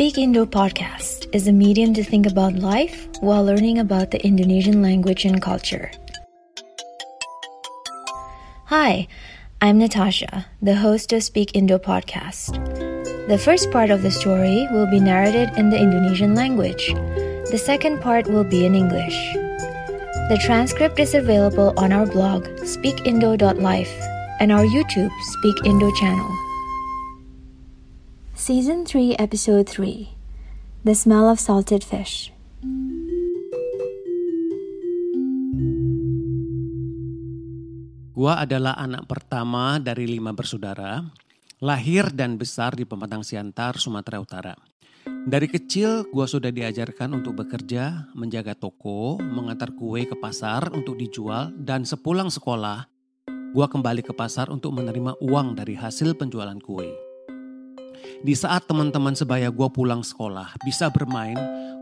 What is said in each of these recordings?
Speak Indo podcast is a medium to think about life while learning about the Indonesian language and culture. Hi, I'm Natasha, the host of Speak Indo podcast. The first part of the story will be narrated in the Indonesian language. The second part will be in English. The transcript is available on our blog, speakindo.life, and our YouTube, Speak Indo channel. Season 3, Episode 3 The Smell of Salted Fish. Gua adalah anak pertama dari lima bersaudara, lahir dan besar di Pematang Siantar, Sumatera Utara. Dari kecil, gua sudah diajarkan untuk bekerja, menjaga toko, mengantar kue ke pasar untuk dijual, dan sepulang sekolah, gua kembali ke pasar untuk menerima uang dari hasil penjualan kue. Di saat teman-teman sebaya gua pulang sekolah, bisa bermain,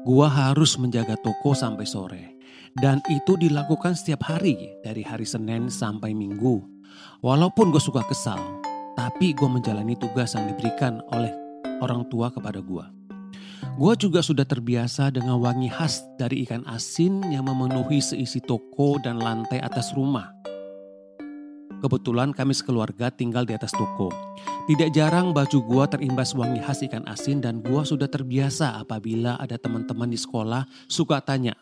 gua harus menjaga toko sampai sore. Dan itu dilakukan setiap hari dari hari Senin sampai Minggu. Walaupun gue suka kesal, tapi gue menjalani tugas yang diberikan oleh orang tua kepada gue. Gue juga sudah terbiasa dengan wangi khas dari ikan asin yang memenuhi seisi toko dan lantai atas rumah. Kebetulan kami sekeluarga tinggal di atas toko. Tidak jarang baju gua terimbas wangi khas ikan asin dan gua sudah terbiasa apabila ada teman-teman di sekolah suka tanya.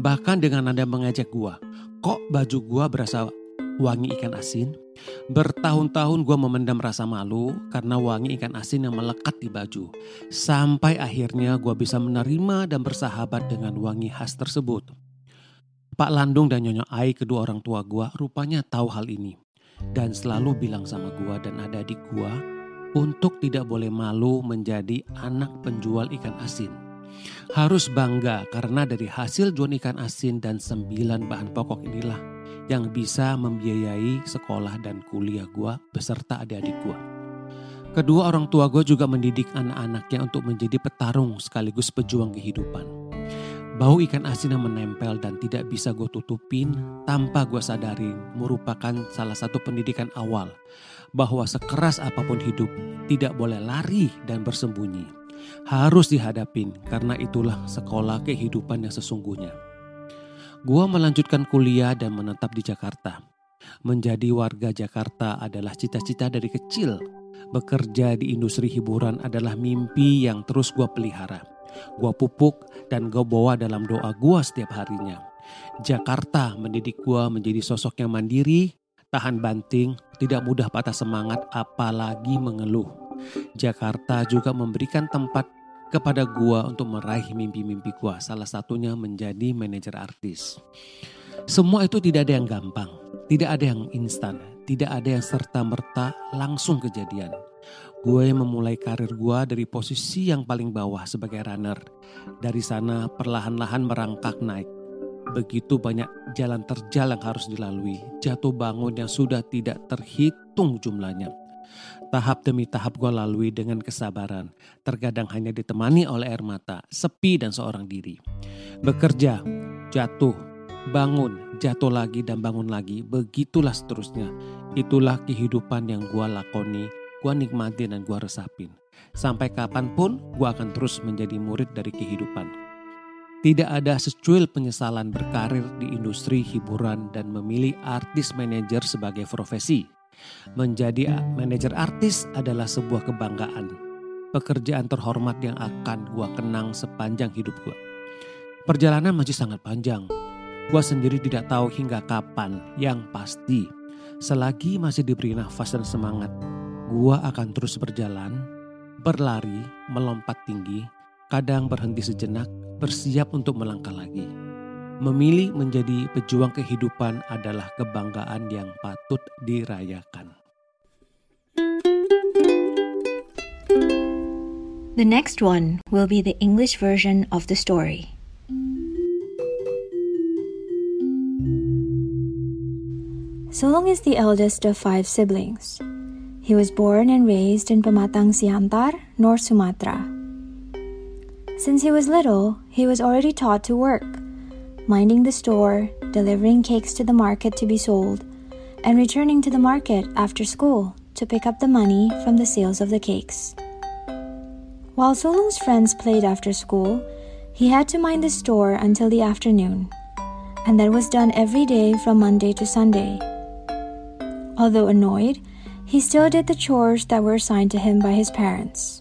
Bahkan dengan nada mengajak gua, kok baju gua berasa wangi ikan asin? Bertahun-tahun gua memendam rasa malu karena wangi ikan asin yang melekat di baju. Sampai akhirnya gua bisa menerima dan bersahabat dengan wangi khas tersebut. Pak Landung dan Nyonya Ai kedua orang tua gua rupanya tahu hal ini dan selalu bilang sama gua dan adik-adik gua untuk tidak boleh malu menjadi anak penjual ikan asin. Harus bangga karena dari hasil jual ikan asin dan sembilan bahan pokok inilah yang bisa membiayai sekolah dan kuliah gua beserta adik-adik gua. Kedua orang tua gue juga mendidik anak-anaknya untuk menjadi petarung sekaligus pejuang kehidupan. Bau ikan asin yang menempel dan tidak bisa gue tutupin tanpa gue sadari merupakan salah satu pendidikan awal bahwa sekeras apa pun hidup tidak boleh lari dan bersembunyi. Harus dihadapin karena itulah sekolah kehidupan yang sesungguhnya. Gue melanjutkan kuliah dan menetap di Jakarta. Menjadi warga Jakarta adalah cita-cita dari kecil. Bekerja di industri hiburan adalah mimpi yang terus gue pelihara Gua pupuk dan gue bawa dalam doa gua setiap harinya. Jakarta mendidik gua menjadi sosok yang mandiri, tahan banting, tidak mudah patah semangat apalagi mengeluh. Jakarta juga memberikan tempat kepada gua untuk meraih mimpi-mimpi gua. Salah satunya menjadi manajer artis. Semua itu tidak ada yang gampang, tidak ada yang instan, tidak ada yang serta-merta langsung kejadian. Gue memulai karir gue dari posisi yang paling bawah sebagai runner. Dari sana perlahan-lahan merangkak naik. Begitu banyak jalan terjal yang harus dilalui, jatuh bangun yang sudah tidak terhitung jumlahnya. Tahap demi tahap gue lalui dengan kesabaran, terkadang hanya ditemani oleh air mata, sepi dan seorang diri. Bekerja, jatuh, bangun, jatuh lagi dan bangun lagi, begitulah seterusnya. Itulah kehidupan yang gue lakoni gue nikmatin dan gue resapin. Sampai kapan pun gue akan terus menjadi murid dari kehidupan. Tidak ada secuil penyesalan berkarir di industri hiburan dan memilih artis manajer sebagai profesi. Menjadi manajer artis adalah sebuah kebanggaan. Pekerjaan terhormat yang akan gue kenang sepanjang hidup gue. Perjalanan masih sangat panjang. Gue sendiri tidak tahu hingga kapan yang pasti. Selagi masih diberi nafas dan semangat, Gua akan terus berjalan, berlari, melompat tinggi, kadang berhenti sejenak, bersiap untuk melangkah lagi. Memilih menjadi pejuang kehidupan adalah kebanggaan yang patut dirayakan. The next one will be the English version of the story. Sulung is the eldest of five siblings. He was born and raised in Pematang Siantar, North Sumatra. Since he was little, he was already taught to work, minding the store, delivering cakes to the market to be sold, and returning to the market after school to pick up the money from the sales of the cakes. While Sulung's friends played after school, he had to mind the store until the afternoon, and that was done every day from Monday to Sunday. Although annoyed, he still did the chores that were assigned to him by his parents.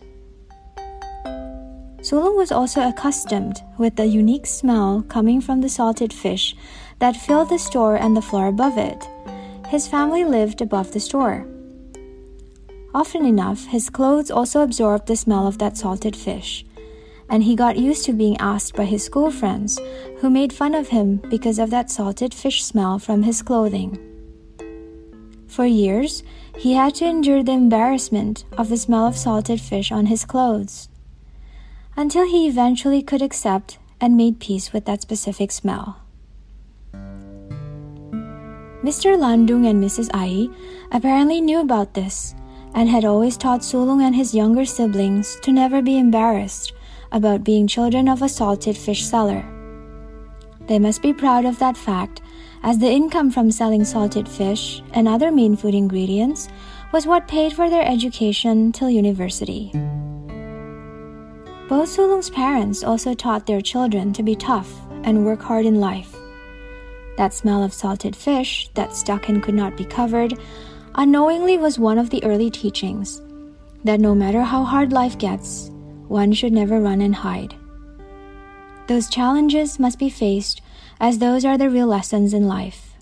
Sulung was also accustomed with the unique smell coming from the salted fish that filled the store and the floor above it. His family lived above the store. Often enough, his clothes also absorbed the smell of that salted fish, and he got used to being asked by his school friends, who made fun of him because of that salted fish smell from his clothing. For years, he had to endure the embarrassment of the smell of salted fish on his clothes until he eventually could accept and made peace with that specific smell. Mr. Landung and Mrs. Ai apparently knew about this and had always taught Sulung and his younger siblings to never be embarrassed about being children of a salted fish seller. They must be proud of that fact, as the income from selling salted fish and other main food ingredients was what paid for their education till university. Both Sulung's parents also taught their children to be tough and work hard in life. That smell of salted fish that stuck and could not be covered unknowingly was one of the early teachings that no matter how hard life gets, one should never run and hide. Those challenges must be faced as those are the real lessons in life.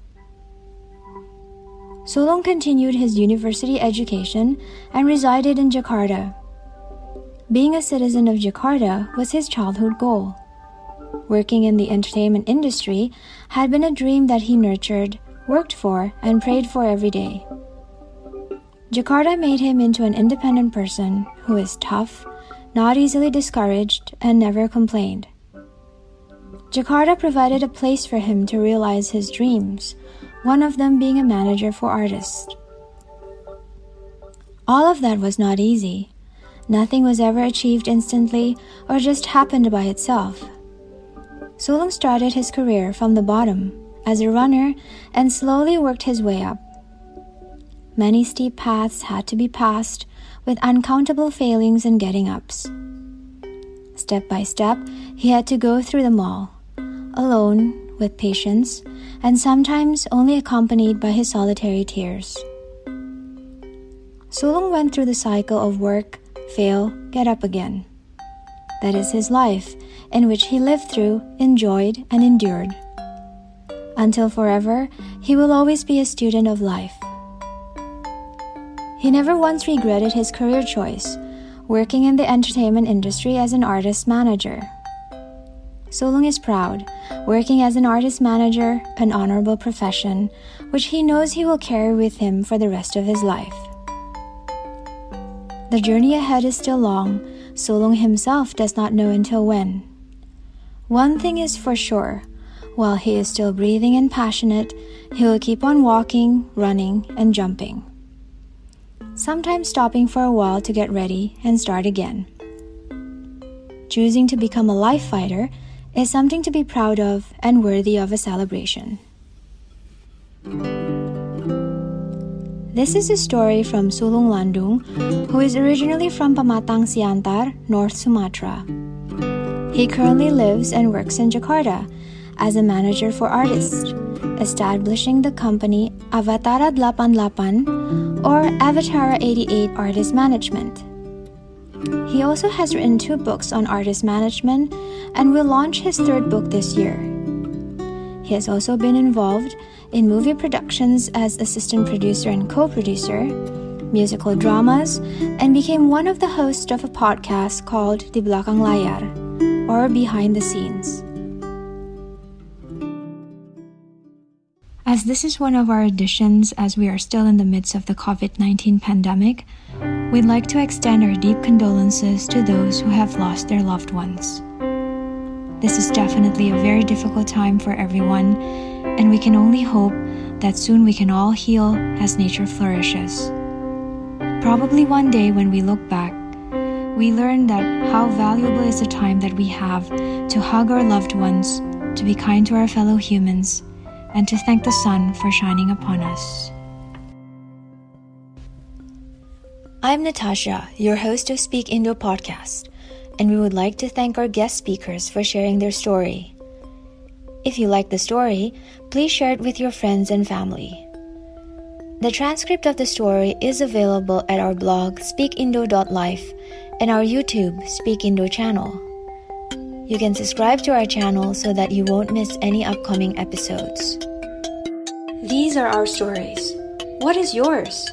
Sulung continued his university education and resided in Jakarta, being a citizen of Jakarta was his childhood goal. Working in the entertainment industry had been a dream that he nurtured, worked for, and prayed for every day. Jakarta made him into an independent person who is tough, not easily discouraged, and never complained. Jakarta provided a place for him to realize his dreams, one of them being a manager for artists. All of that was not easy, Nothing was ever achieved instantly or just happened by itself. Sulung started his career from the bottom as a runner and slowly worked his way up. Many steep paths had to be passed with uncountable failings and getting ups. Step by step, he had to go through them all, alone, with patience, and sometimes only accompanied by his solitary tears. Sulung went through the cycle of work, fail, get up again. That is his life, in which he lived through, enjoyed, and endured. Until forever, he will always be a student of life. He never once regretted his career choice, working in the entertainment industry as an artist manager. Sulung is proud, working as an artist manager, an honorable profession, which he knows he will carry with him for the rest of his life. The journey ahead is still long, Sulung himself does not know until when. One thing is for sure while he is still breathing and passionate, he will keep on walking, running, and jumping. Sometimes stopping for a while to get ready and start again. Choosing to become a life fighter is something to be proud of and worthy of a celebration. This is a story from Sulung Landung, who is originally from Pematang Siantar, North Sumatra. He currently lives and works in Jakarta as a manager for artists, establishing the company Avatara 88 or Avatara 88 Artist Management. He also has written two books on artist management and will launch his third book this year. He has also been involved in movie productions as assistant producer and co producer, musical dramas, and became one of the hosts of a podcast called Di Belakang Layar, or Behind the Scenes. As this is one of our editions as we are still in the midst of the COVID 19 pandemic, we'd like to extend our deep condolences to those who have lost their loved ones. This is definitely a very difficult time for everyone, and we can only hope that soon we can all heal as nature flourishes. Probably one day when we look back, we learn that how valuable is the time that we have to hug our loved ones, to be kind to our fellow humans, and to thank the sun for shining upon us. I'm Natasha, your host of Speak Indo podcast. and we would like to thank our guest speakers for sharing their story. If you like the story, please share it with your friends and family. The transcript of the story is available at our blog speakindo.life and our YouTube Speak Indo channel. You can subscribe to our channel so that you won't miss any upcoming episodes. These are our stories. What is yours?